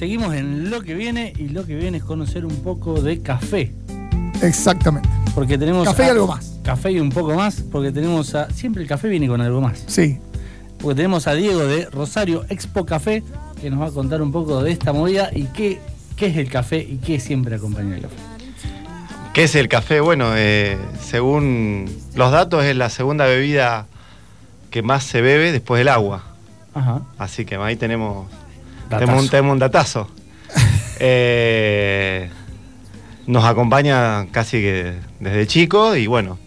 seguimos en lo que viene y lo que viene es conocer un poco de café. Exactamente. Porque tenemos. Café y a- algo más. Café y un poco más, porque tenemos a. Siempre el café viene con algo más. Sí. Porque tenemos a Diego de Rosario Expo Café, que nos va a contar un poco de esta movida y qué, qué es el café y qué siempre acompaña el café. ¿Qué es el café? Bueno, eh, según los datos es la segunda bebida que más se bebe después del agua. Ajá. Así que ahí tenemos, Datazo. tenemos, un, datazo. Eh, nos acompaña casi que desde chico y bueno,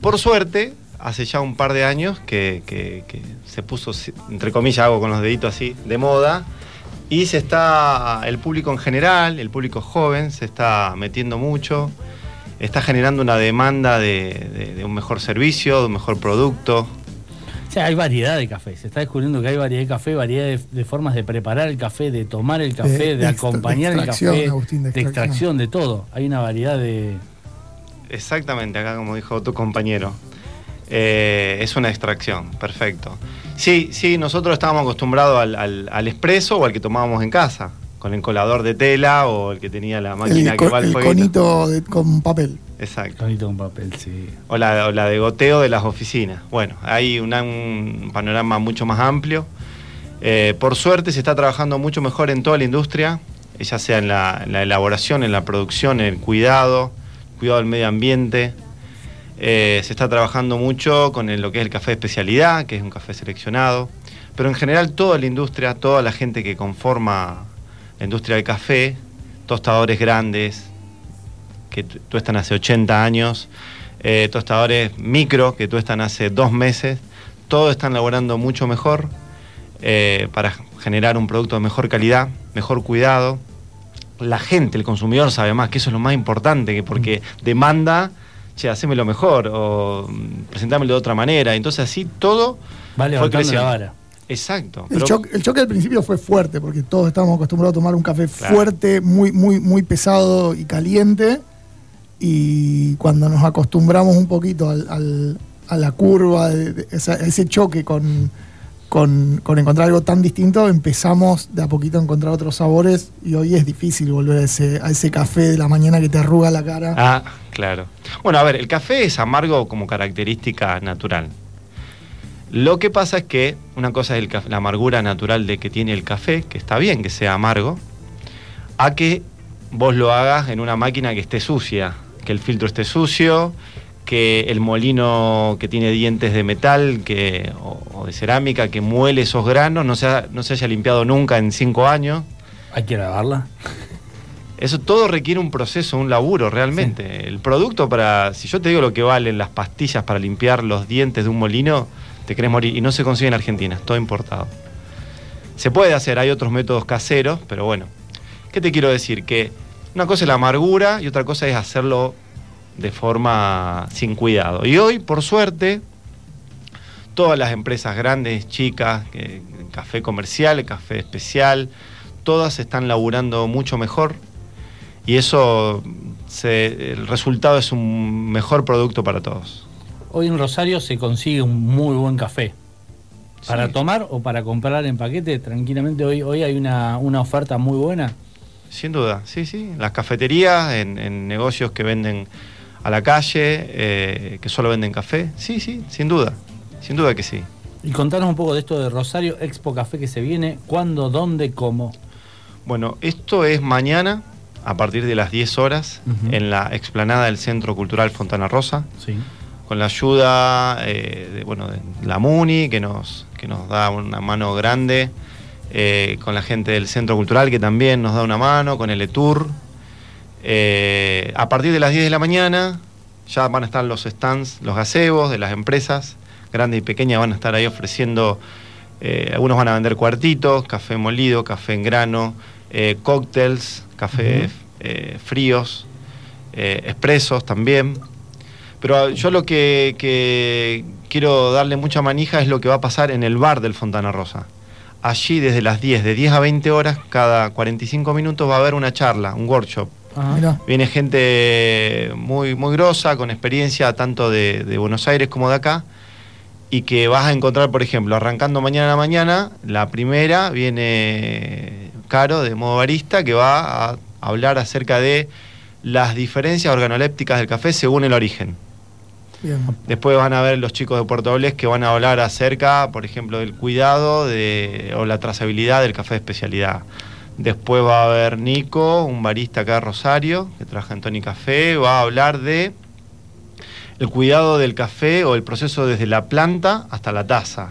por suerte, hace ya un par de años que, que- que se puso, entre comillas, hago con los deditos así, de moda. Y se está, el público en general, el público joven, se está metiendo mucho, está generando una demanda de, de- de un mejor servicio, de un mejor producto. O sea, hay variedad de café. Se está descubriendo que hay variedad de café, variedad de, de formas de preparar el café, de tomar el café, de, acompañar de el extracción, café, Agustín, de de extracción, de todo. Hay una variedad de. Exactamente, acá como dijo tu compañero. Eh, es una extracción, perfecto. Sí, sí, nosotros estábamos acostumbrados al, al, al expreso o al que tomábamos en casa, con el colador de tela o el que tenía la máquina El, que va al el conito de- con papel. Exacto. Bonito con papel, sí. O la, o la de goteo de las oficinas. Bueno, hay una- un panorama mucho más amplio. Eh, por suerte se está trabajando mucho mejor en toda la industria, eh, ya sea en la, en la elaboración, en la producción, en el cuidado, cuidado del medio ambiente. Eh, se está trabajando mucho con el- lo que es el café de especialidad, que es un café seleccionado. Pero en general toda la industria, toda la gente que conforma la industria del café, tostadores grandes, que tu- tuestan hace 80 años, eh, tostadores micro que tuestan hace dos meses, todos están laborando mucho mejor eh, para generar un producto de mejor calidad, mejor cuidado. La gente, el consumidor sabe más, que eso es lo más importante, que porque demanda, che, hacémelo mejor o mm, presentámelo de otra manera. Entonces así todo Va fue la vara. Exacto. El, pero- choque, el choque al principio fue fuerte, porque todos estábamos acostumbrados a tomar un café Claro. fuerte, muy, muy, muy pesado y caliente. Y cuando nos acostumbramos un poquito al- a la curva, de, ese choque con, con, con encontrar algo tan distinto, empezamos de a poquito a encontrar otros sabores. Y hoy es difícil volver a ese, a ese café de la mañana que te arruga la cara. Ah, claro. Bueno, a ver, el café es amargo como característica natural. Lo que pasa es que una cosa es la amargura natural de que tiene el café, que está bien que sea amargo, a que vos lo hagas en una máquina que esté sucia, que el filtro esté sucio, que el molino que tiene dientes de metal que, o, o de cerámica que muele esos granos no se, ha- no se haya limpiado nunca en cinco años. Hay que lavarla. Eso todo requiere un proceso, un laburo realmente. El producto para, si yo te digo lo que valen las pastillas para limpiar los dientes de un molino, te querés morir. Y no se consigue en Argentina, es todo importado. Se puede hacer, hay otros métodos caseros, pero bueno. ¿Qué te quiero decir? Que una cosa es la amargura y otra cosa es hacerlo de forma sin cuidado. Y hoy, por suerte, todas las empresas grandes, chicas, café comercial, café especial, todas están laburando mucho mejor y eso se- el resultado es un mejor producto para todos. Hoy en Rosario se consigue un muy buen café. Para Sí. tomar o para comprar en paquete, tranquilamente hoy, hoy hay una, una oferta muy buena. Sin duda, sí, sí. Las cafeterías, en, en negocios que venden a la calle, eh, que solo venden café, sí, sí, sin duda, sin duda que sí. Y contanos un poco de esto de Rosario Expo Café que se viene, cuándo, dónde, cómo. Bueno, esto es mañana a partir de las 10 horas en la explanada del Centro Cultural Fontana Rosa. Sí. con la ayuda eh, de, bueno, de la MUNI, que nos, que nos da una mano grande, eh, con la gente del Centro Cultural, que también nos da una mano, con el ETUR. Eh, a partir de las 10 de la mañana ya van a estar los stands, los gazebos de las empresas, grandes y pequeñas, van a estar ahí ofreciendo, eh, algunos van a vender cuartitos, café molido, café en grano, cócteles, café fríos, expresos también. Pero yo lo que, que quiero darle mucha manija es lo que va a pasar en el bar del Fontana Rosa. Allí desde las 10, de 10 a 20 horas, cada 45 minutos va a haber una charla, un workshop. Ajá. Mirá. Viene gente muy, muy grosa, con experiencia tanto de, de Buenos Aires como de acá, y que vas a encontrar, por ejemplo, arrancando mañana a la mañana, la primera viene Caro, de modo barista, que va a hablar acerca de las diferencias organolépticas del café según el origen. Bien. Después van a ver los chicos de Puerto Dobles que van a hablar acerca, por ejemplo, del cuidado de, o la trazabilidad del café de especialidad. Después va a haber Nico, un barista acá de Rosario, que trabaja en Tony Café, va a hablar de el cuidado del café o el proceso desde la planta hasta la taza.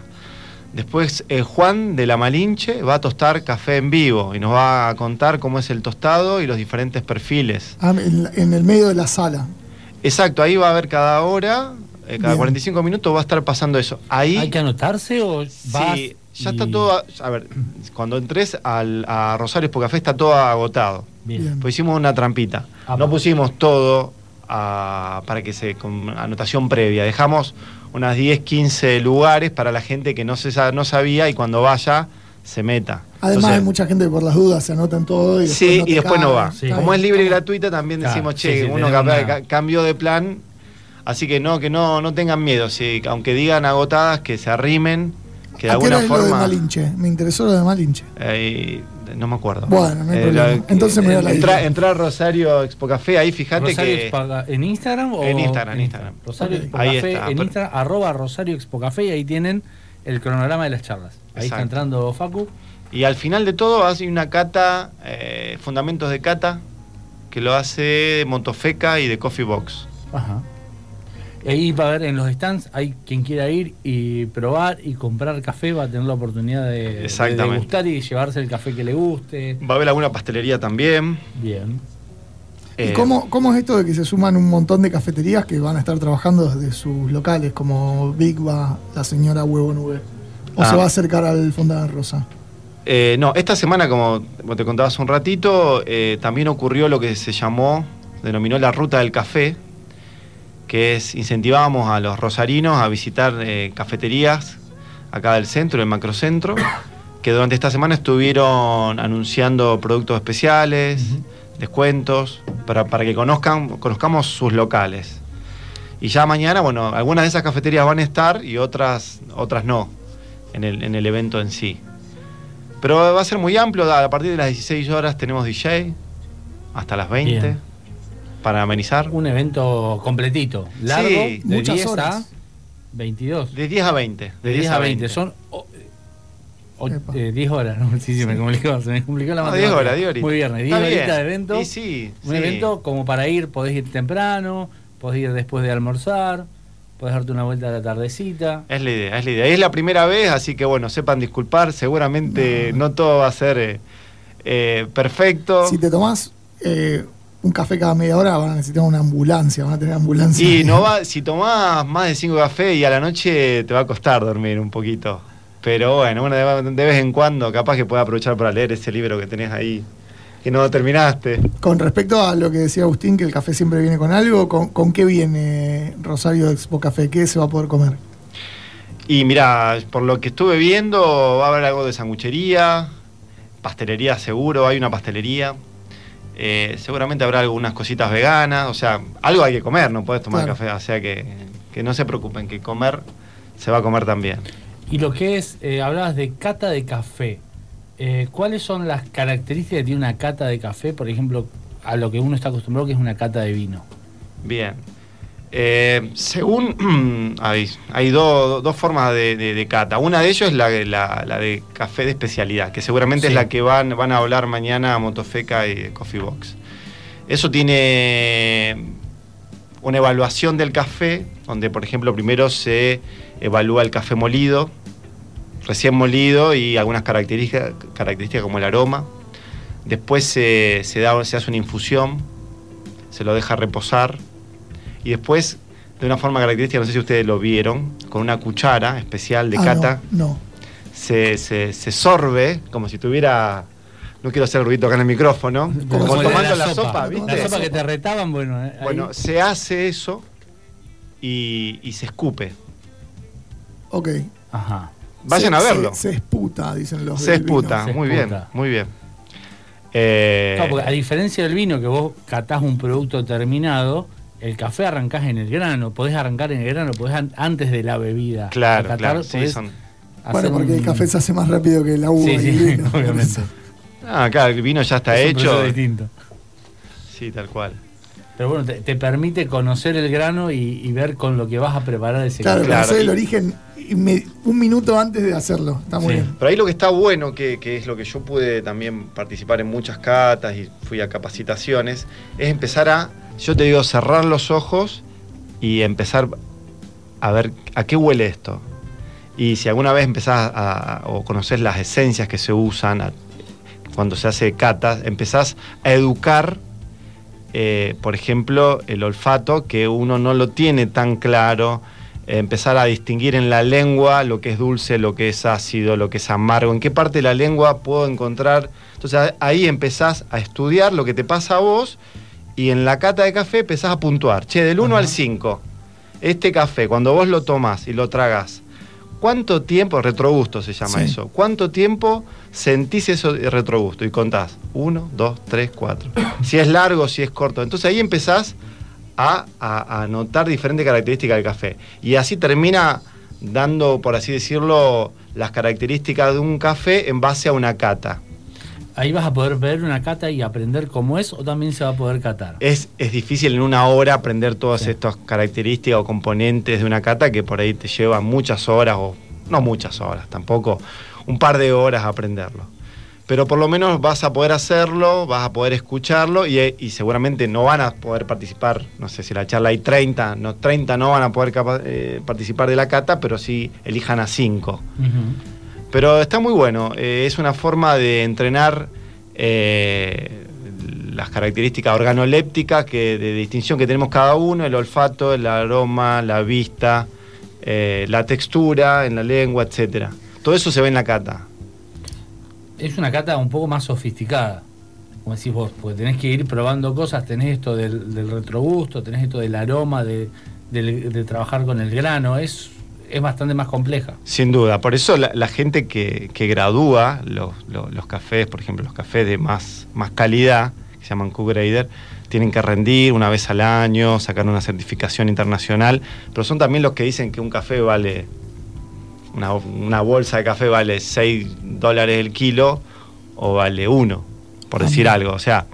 Después eh, Juan de la Malinche va a tostar café en vivo y nos va a contar cómo es el tostado y los diferentes perfiles. Ah, en, en el medio de la sala. Exacto, ahí va a haber cada hora, eh, cada Bien. 45 minutos va a estar pasando eso. Ahí ¿Hay que anotarse o vas Sí, ya y- está todo. A, a ver, cuando entres al, a Rosario Expo Café está todo agotado. Bien. Pues hicimos una trampita. Apa. No pusimos todo a- para que se. con anotación previa. Dejamos unas 10, 15 lugares para la gente que no, se, no sabía y cuando vaya se meta. Además Entonces, hay mucha gente que por las dudas se anotan todo y después Sí, no y después no va. Sí. Como es libre y gratuita, también Claro, decimos, che, sí, uno capaz una- ca- cambió de plan. Así que no, que no, no tengan miedo. Si, aunque digan agotadas, que se arrimen, que de ¿A qué alguna es lo de forma. Malinche? Me interesó lo de Malinche. Eh, no me acuerdo. Bueno, no hay Eh, problema. Entonces me voy a la entra, entra a Rosario Expo Café, ahí fíjate Rosario que. Expo- ¿En Instagram o En Instagram, en Instagram. Rosario. Expo Ahí Café, está, en pero- Instagram, arroba Rosario Expo Café y ahí tienen el cronograma de las charlas. Ahí está entrando Facu. Y al final de todo hace una cata, eh, fundamentos de cata, que lo hace Montofeca y de Coffee Box. Ajá. Y ahí va a ver en los stands, hay quien quiera ir y probar y comprar café, va a tener la oportunidad de, de degustar y llevarse el café que le guste. Va a haber alguna pastelería también. Bien. ¿Y Eh, cómo, cómo es esto de que se suman un montón de cafeterías que van a estar trabajando desde sus locales, como Big Va, la señora Huevo Nube? ¿O Ah. se va a acercar al Fonda Rosa? Eh, no, esta semana, como te contaba hace un ratito, eh, también ocurrió lo que se llamó, denominó la ruta del café, que es incentivábamos a los rosarinos a visitar cafeterías acá del centro, del macrocentro, que durante esta semana estuvieron anunciando productos especiales, descuentos, para, para que conozcan, conozcamos sus locales. Y ya mañana, bueno, algunas de esas cafeterías van a estar y otras, otras no, en el, en el evento en sí. Pero va a ser muy amplio, a partir de las 16 horas tenemos DJ, hasta las 20, Bien. para amenizar. Un evento completito, largo, Sí, de muchas 10 a horas. 22. De 10 a 20. De 10 a 20. Son o- eh, 10 horas. ¿no? Sí, sí, me complicó, se me complicó la No, matemática. 10 horas, 10 horitas. Muy bien, 10 Está bien. horitas de evento. Y sí, Un sí. evento como para ir, podés ir temprano, podés ir después de almorzar, podés darte una vuelta a la tardecita. Es la idea, es la idea. Es la primera vez, así que bueno, sepan disculpar. Seguramente no, todo va a ser eh, eh, perfecto. Si te tomás eh, un café cada media hora, van a necesitar una ambulancia, van a tener ambulancia. Y no va, si tomás más de 5 cafés y a la noche te va a costar dormir un poquito. Pero bueno, bueno, de, de vez en cuando capaz que puedas aprovechar para leer ese libro que tenés ahí, que no terminaste. Con respecto a lo que decía Agustín, que el café siempre viene con algo, ¿con, con qué viene Rosario Expo Café? ¿Qué se va a poder comer? Y mira, por lo que estuve viendo, va a haber algo de sanguchería, pastelería seguro, hay una pastelería. Eh, seguramente habrá algunas cositas veganas, o sea, algo hay que comer, no puedes tomar Claro. café, o sea que, que no se preocupen, que comer se va a comer también. Y lo que es, eh, hablabas de cata de café. Eh, ¿Cuáles son las características que tiene una cata de café? Por ejemplo, a lo que uno está acostumbrado que es una cata de vino. Bien. Eh, según hay, hay do- dos formas de, de- de cata. Una de ellos es la, de- la- la de café de especialidad, que seguramente Sí. es la que van, van a hablar mañana Motofeca y Coffee Box. Eso tiene una evaluación del café, donde por ejemplo primero se evalúa el café molido, recién molido y algunas características, características como el aroma. Después se, se da, se hace una infusión, se lo deja reposar y después, de una forma característica, no sé si ustedes lo vieron, con una cuchara especial de Ah, cata, No, no. se, se- se sorbe como si tuviera, no quiero hacer ruido acá en el micrófono, como, Como tomando la la sopa, La ¿viste? sopa que te retaban, bueno. eh, Bueno, se hace eso y, y se escupe. Ok. Ajá. Vayan Se- a verlo. Se, se esputa, dicen los Se esputa, Se muy esputa. bien, muy bien. Eh, Claro, porque a diferencia del vino, que vos catás un producto terminado, el café arrancás en el grano. Podés arrancar en el grano, podés an- antes de la bebida. claro, catar, claro, sí, son- Bueno, porque el café se hace más rápido que la uva Sí, y sí, el vino. por obviamente. Ah, claro, el vino ya está Es un hecho. proceso distinto. Sí, tal cual. Pero bueno, te, te permite conocer el grano y, y ver con lo que vas a preparar ese Claro. Claro, conocer el y- origen un minuto antes de hacerlo. Está muy Sí. bien. Pero ahí lo que está bueno, que, que es lo que yo pude también participar en muchas catas y fui a capacitaciones, es empezar a, yo te digo, cerrar los ojos y empezar a ver a qué huele esto. Y si alguna vez empezás a, a- o conoces las esencias que se usan a- cuando se hace catas, empezás a educar, eh, por ejemplo, el olfato, que uno no lo tiene tan claro, eh, empezar a distinguir en la lengua lo que es dulce, lo que es ácido, lo que es amargo, en qué parte de la lengua puedo encontrar. Entonces ahí empezás a estudiar lo que te pasa a vos y en la cata de café empezás a puntuar. Che, del 1 Ajá. al 5, este café, cuando vos lo tomás y lo tragas, ¿cuánto tiempo, retrogusto se llama Sí. eso, cuánto tiempo sentís eso de retrogusto? Y contás, 1, 2, 3, 4. Si es largo, si es corto. Entonces ahí empezás a, a- a notar diferentes características del café. Y así termina dando, por así decirlo, las características de un café en base a una cata. Ahí vas a poder ver una cata y aprender cómo es o también se va a poder catar. Es, es difícil en una hora aprender todas Sí. estas características o componentes de una cata que por ahí te lleva muchas horas, o no muchas horas, tampoco un par de horas aprenderlo. Pero por lo menos vas a poder hacerlo, vas a poder escucharlo y, y seguramente no van a poder participar, no sé si la charla hay 30, no, 30 no van a poder eh, participar de la cata, pero sí elijan a 5. Ujú. Pero está muy bueno, eh, es una forma de entrenar eh, las características organolépticas que, de distinción que tenemos cada uno, el olfato, el aroma, la vista, eh, la textura en la lengua, etcétera. Todo eso se ve en la cata. Es una cata un poco más sofisticada, como decís vos, porque tenés que ir probando cosas, tenés esto del, del retrogusto, tenés esto del aroma, de, del- de trabajar con el grano, es, es bastante más compleja. Sin duda, por eso la, la gente que, que gradúa los, los- los cafés, por ejemplo, los cafés de más, más calidad, que se llaman Q-Grader, tienen que rendir una vez al año, sacar una certificación internacional, pero son también los que dicen que un café vale, una, una bolsa de café vale 6 dólares el kilo o vale 1, por Ah, decir algo. O sea,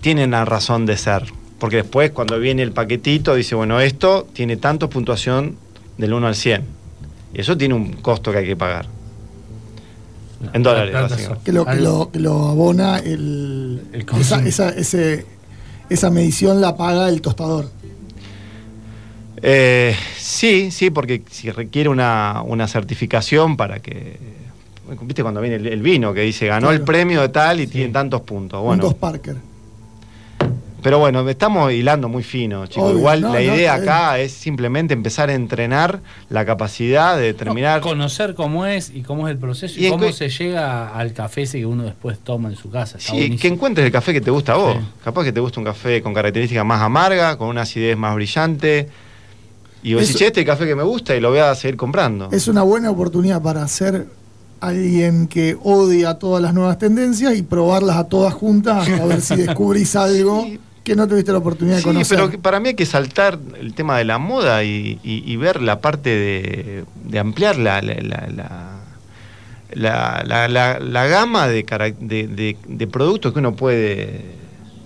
tienen la razón de ser. Porque después cuando viene el paquetito dice, bueno, esto tiene tanto puntuación del 1 al 100. Y eso tiene un costo que hay que pagar. En dólares, básicamente. Que lo, que lo, que lo abona el, El esa, esa, ese- esa medición la paga el tostador. Eh, sí, sí, porque si requiere una, una certificación para que... ¿Viste cuando viene el, el vino que dice ganó el premio de tal y Sí. tiene tantos puntos? Un Bueno, dos Parker. Pero bueno, estamos hilando muy fino, chicos. Obvio, Igual no, la idea acá es simplemente empezar a entrenar la capacidad de terminar. No, conocer cómo es y cómo es el proceso y, cómo se llega al café ese que uno después toma en su casa. Está Sí, buenísimo. que encuentres el café que te gusta a vos. Sí. Capaz que te gusta un café con características más amargas, con una acidez más brillante. Y vos Eso- decís, este es el café que me gusta y lo voy a seguir comprando. Es una buena oportunidad para ser alguien que odia todas las nuevas tendencias y probarlas a todas juntas a ver si descubrís algo Sí. Que no tuviste la oportunidad de Sí, conocer. pero que para mí hay que saltar el tema de la moda y, y- y ver la parte de, de ampliar la, la, la- la- la- la- la- la gama de, de- de- de productos que uno puede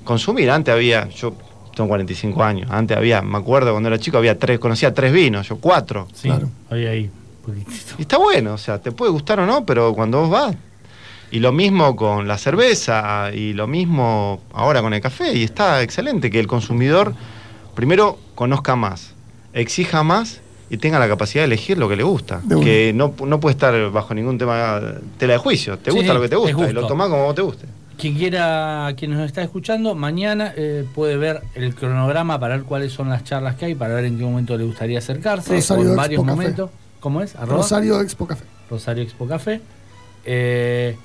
consumir. Antes había, yo tengo 45 años, antes había, me acuerdo cuando era chico, había tres, conocía tres vinos, yo cuatro. Sí, Claro. ahí, ahí. poquitito. Y está bueno, o sea, te puede gustar o no, pero cuando vos vas. Y lo mismo con la cerveza, y lo mismo ahora con el café, y está excelente que el consumidor primero conozca más, exija más y tenga la capacidad de elegir lo que le gusta. Que no, no puede estar bajo ningún tema tela de juicio. Te Sí, gusta lo que te gusta y lo tomás como vos te guste. Quien quiera, quien nos está escuchando, mañana eh, puede ver el cronograma para ver cuáles son las charlas que hay, para ver en qué momento le gustaría acercarse, Rosario o en Expo varios Café. momentos. ¿Cómo es? Arroba Rosario Expo Café. Rosario Expo Café. Eh,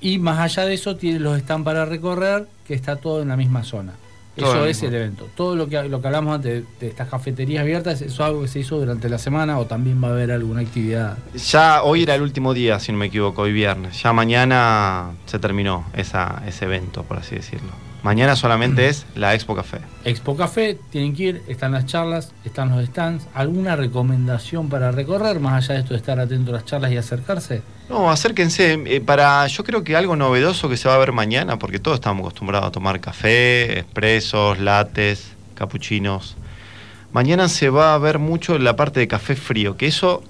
y más allá de eso, tiene los están para recorrer, que está todo en la misma zona. Todo Eso el es el evento. Todo lo que, lo que hablamos antes de, de estas cafeterías abiertas, eso es algo que se hizo durante la semana o también va a haber alguna actividad. Ya hoy era el último día, si no me equivoco, hoy viernes. Ya mañana se terminó esa, ese evento, por así decirlo. Mañana solamente es la Expo Café. Expo Café, tienen que ir, están las charlas, están los stands. ¿Alguna recomendación para recorrer, más allá de esto de estar atento a las charlas y acercarse? No, acérquense. eh, para, yo creo que algo novedoso que se va a ver mañana, porque todos estamos acostumbrados a tomar café, expresos, lates, capuchinos. Mañana se va a ver mucho la parte de café frío, que eso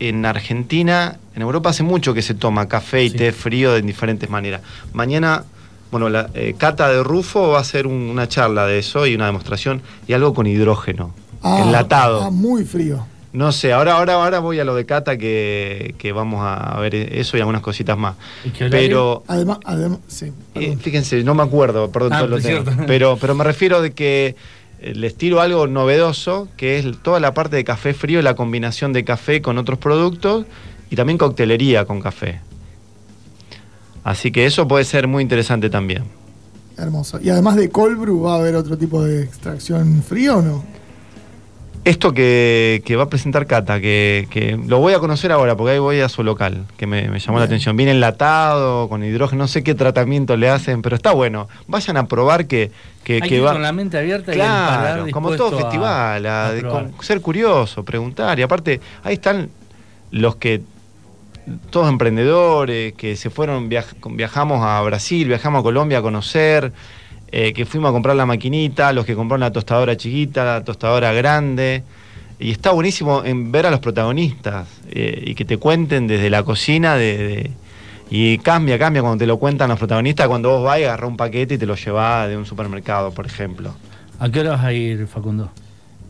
en Argentina, en Europa hace mucho que se toma café y Sí. té frío de diferentes maneras. Mañana, bueno, la eh, Cata de Rufo va a hacer un- una charla de eso y una demostración y algo con hidrógeno, enlatado. Ah, muy frío. No sé, ahora, ahora, ahora voy a lo de Cata que, que vamos a ver eso y algunas cositas más. ¿Y? Pero Además, además sí. eh, fíjense, no me acuerdo, perdón, Ah, todo lo es tengo. cierto. Pero, pero me refiero de que eh, les tiro algo novedoso, que es toda la parte de café frío, la combinación de café con otros productos y también coctelería con café. Así que eso puede ser muy interesante también. Hermoso. Y además de cold brew, ¿va a haber otro tipo de extracción frío o no? Esto que, que va a presentar Cata, que, que lo voy a conocer ahora, porque ahí voy a su local, que me, me llamó la atención. Viene enlatado, con hidrógeno, no sé qué tratamiento le hacen, pero está bueno. Vayan a probar que, que, Hay que ir va. con la mente abierta y el paladar Claro, como todo a- festival, a- a de- con- ser curioso, preguntar. Y aparte, ahí están los que, todos emprendedores, que se fueron, viaj- viajamos a Brasil, viajamos a Colombia a conocer, eh, que fuimos a comprar la maquinita, los que compraron la tostadora chiquita, la tostadora grande. Y está buenísimo en ver a los protagonistas eh, y que te cuenten desde la cocina de, de- y cambia, cambia cuando te lo cuentan los protagonistas, cuando vos vas y agarrás un paquete y te lo llevás de un supermercado, por ejemplo. ¿A qué hora vas a ir, Facundo?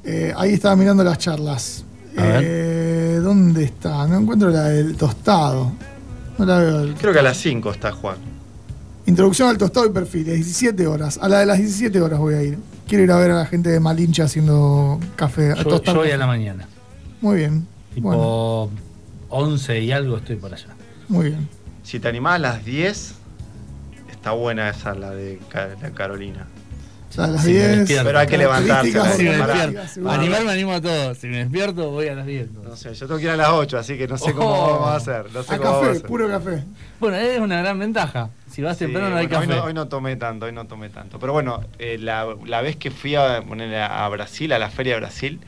Eh, ahí estaba mirando las charlas. A ver. Eh, ¿Dónde está? No encuentro la del tostado. No la veo. Creo que a las 5 está Juan. Introducción al tostado y perfiles, 17 horas. A la de las 17 horas voy a ir. Quiero ir a ver a la gente de Malinche haciendo café. Yo, yo voy a la mañana. Muy bien. Tipo Bueno, 11 y algo estoy por allá. muy bien. Si te animás a las 10, está buena esa, la de la Carolina. A las Sí, me 10. despierto. Pero hay que levantarse, sí, me despierto. Animar me animo a todo. Si me despierto, voy a las 10. No sé, yo tengo que ir a las 8, así que no sé cómo Oh. vamos a hacer. No sé A cómo vamos a café, hacer. puro café. Bueno, es una gran ventaja. Si vas Sí, temprano no hay bueno, café. Hoy no, hoy no tomé tanto, hoy no tomé tanto. Pero bueno, eh, la, la vez que fui a, a Brasil, a la Feria de Brasil,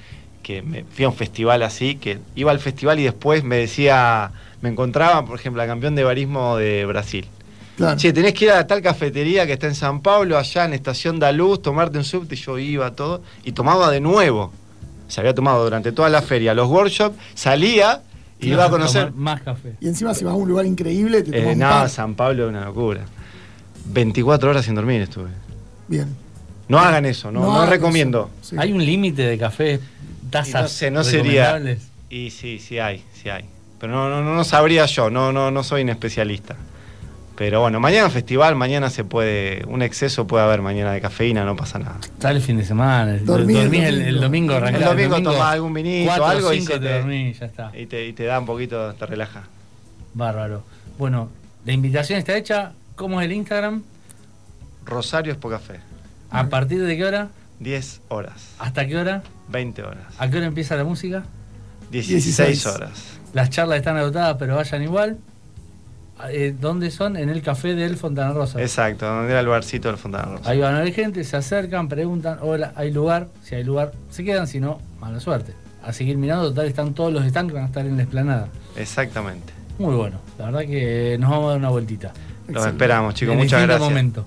que me fui a un festival así, que iba al festival y después me decía, me encontraba, por ejemplo, la campeón de barismo de Brasil. Claro. Che, tenés que ir a tal cafetería que está en San Pablo, allá en Estación da Luz, tomarte un subte, y yo iba todo, y tomaba de nuevo. Se había tomado durante toda la feria los workshops, salía y iba a conocer. Más café. Y encima si vas a un lugar increíble, te tomas Eh, no. San Pablo es una locura. 24 horas sin dormir estuve. Bien. No hagan eso, no, recomiendo. eso. Sí. ¿Hay un límite de café, Y tazas no sé, no sería. Y sí, sí hay, sí hay. Pero no, no, no, no sabría yo, no, no, no soy un especialista. Pero bueno, mañana festival, mañana se puede, un exceso puede haber mañana de cafeína, no pasa nada. Sale el fin de semana. Dormí el dormís el, el domingo. domingo, El arrancás El domingo tomás algún vinito, cuatro, algo y se te te- dormís, ya está. Y te, y te da un poquito, te relaja. Bárbaro. Bueno, la invitación está hecha. ¿Cómo es el Instagram? Rosario es café. ¿A partir de qué hora? 10 horas, ¿Hasta qué hora? 20 horas, ¿A qué hora empieza la música? 16 16 horas. Las charlas están agotadas, pero vayan igual. Eh, ¿Dónde son? En el café del Fontana Rosa. Exacto, donde era el barcito del Fontana Rosa. Ahí van a ver gente, se acercan, preguntan, hola, ¿hay lugar? Si hay lugar, se quedan, si no, mala suerte. A seguir mirando, total, están todos los stands que van a estar en la explanada. Exactamente. Muy bueno, la verdad que nos vamos a dar una vueltita. Los esperamos, chicos. En Muchas gracias. momento.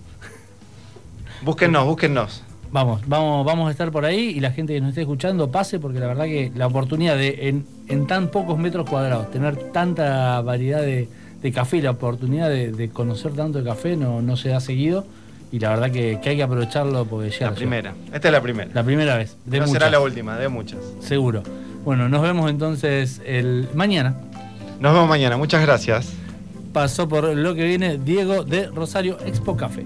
Búsquennos, búsquennos. Vamos, vamos, vamos a estar por ahí y la gente que nos esté escuchando pase porque la verdad que la oportunidad de en, en tan pocos metros cuadrados tener tanta variedad de, de café la oportunidad de, de conocer tanto de café no, no se ha seguido y la verdad que, que hay que aprovecharlo porque llega La primera. Esta es la primera. La primera vez, de no muchas, será la última, de muchas. seguro. Bueno, nos vemos entonces el mañana. Nos vemos mañana. Muchas gracias. Pasó por lo que viene Diego de Rosario Expo Café.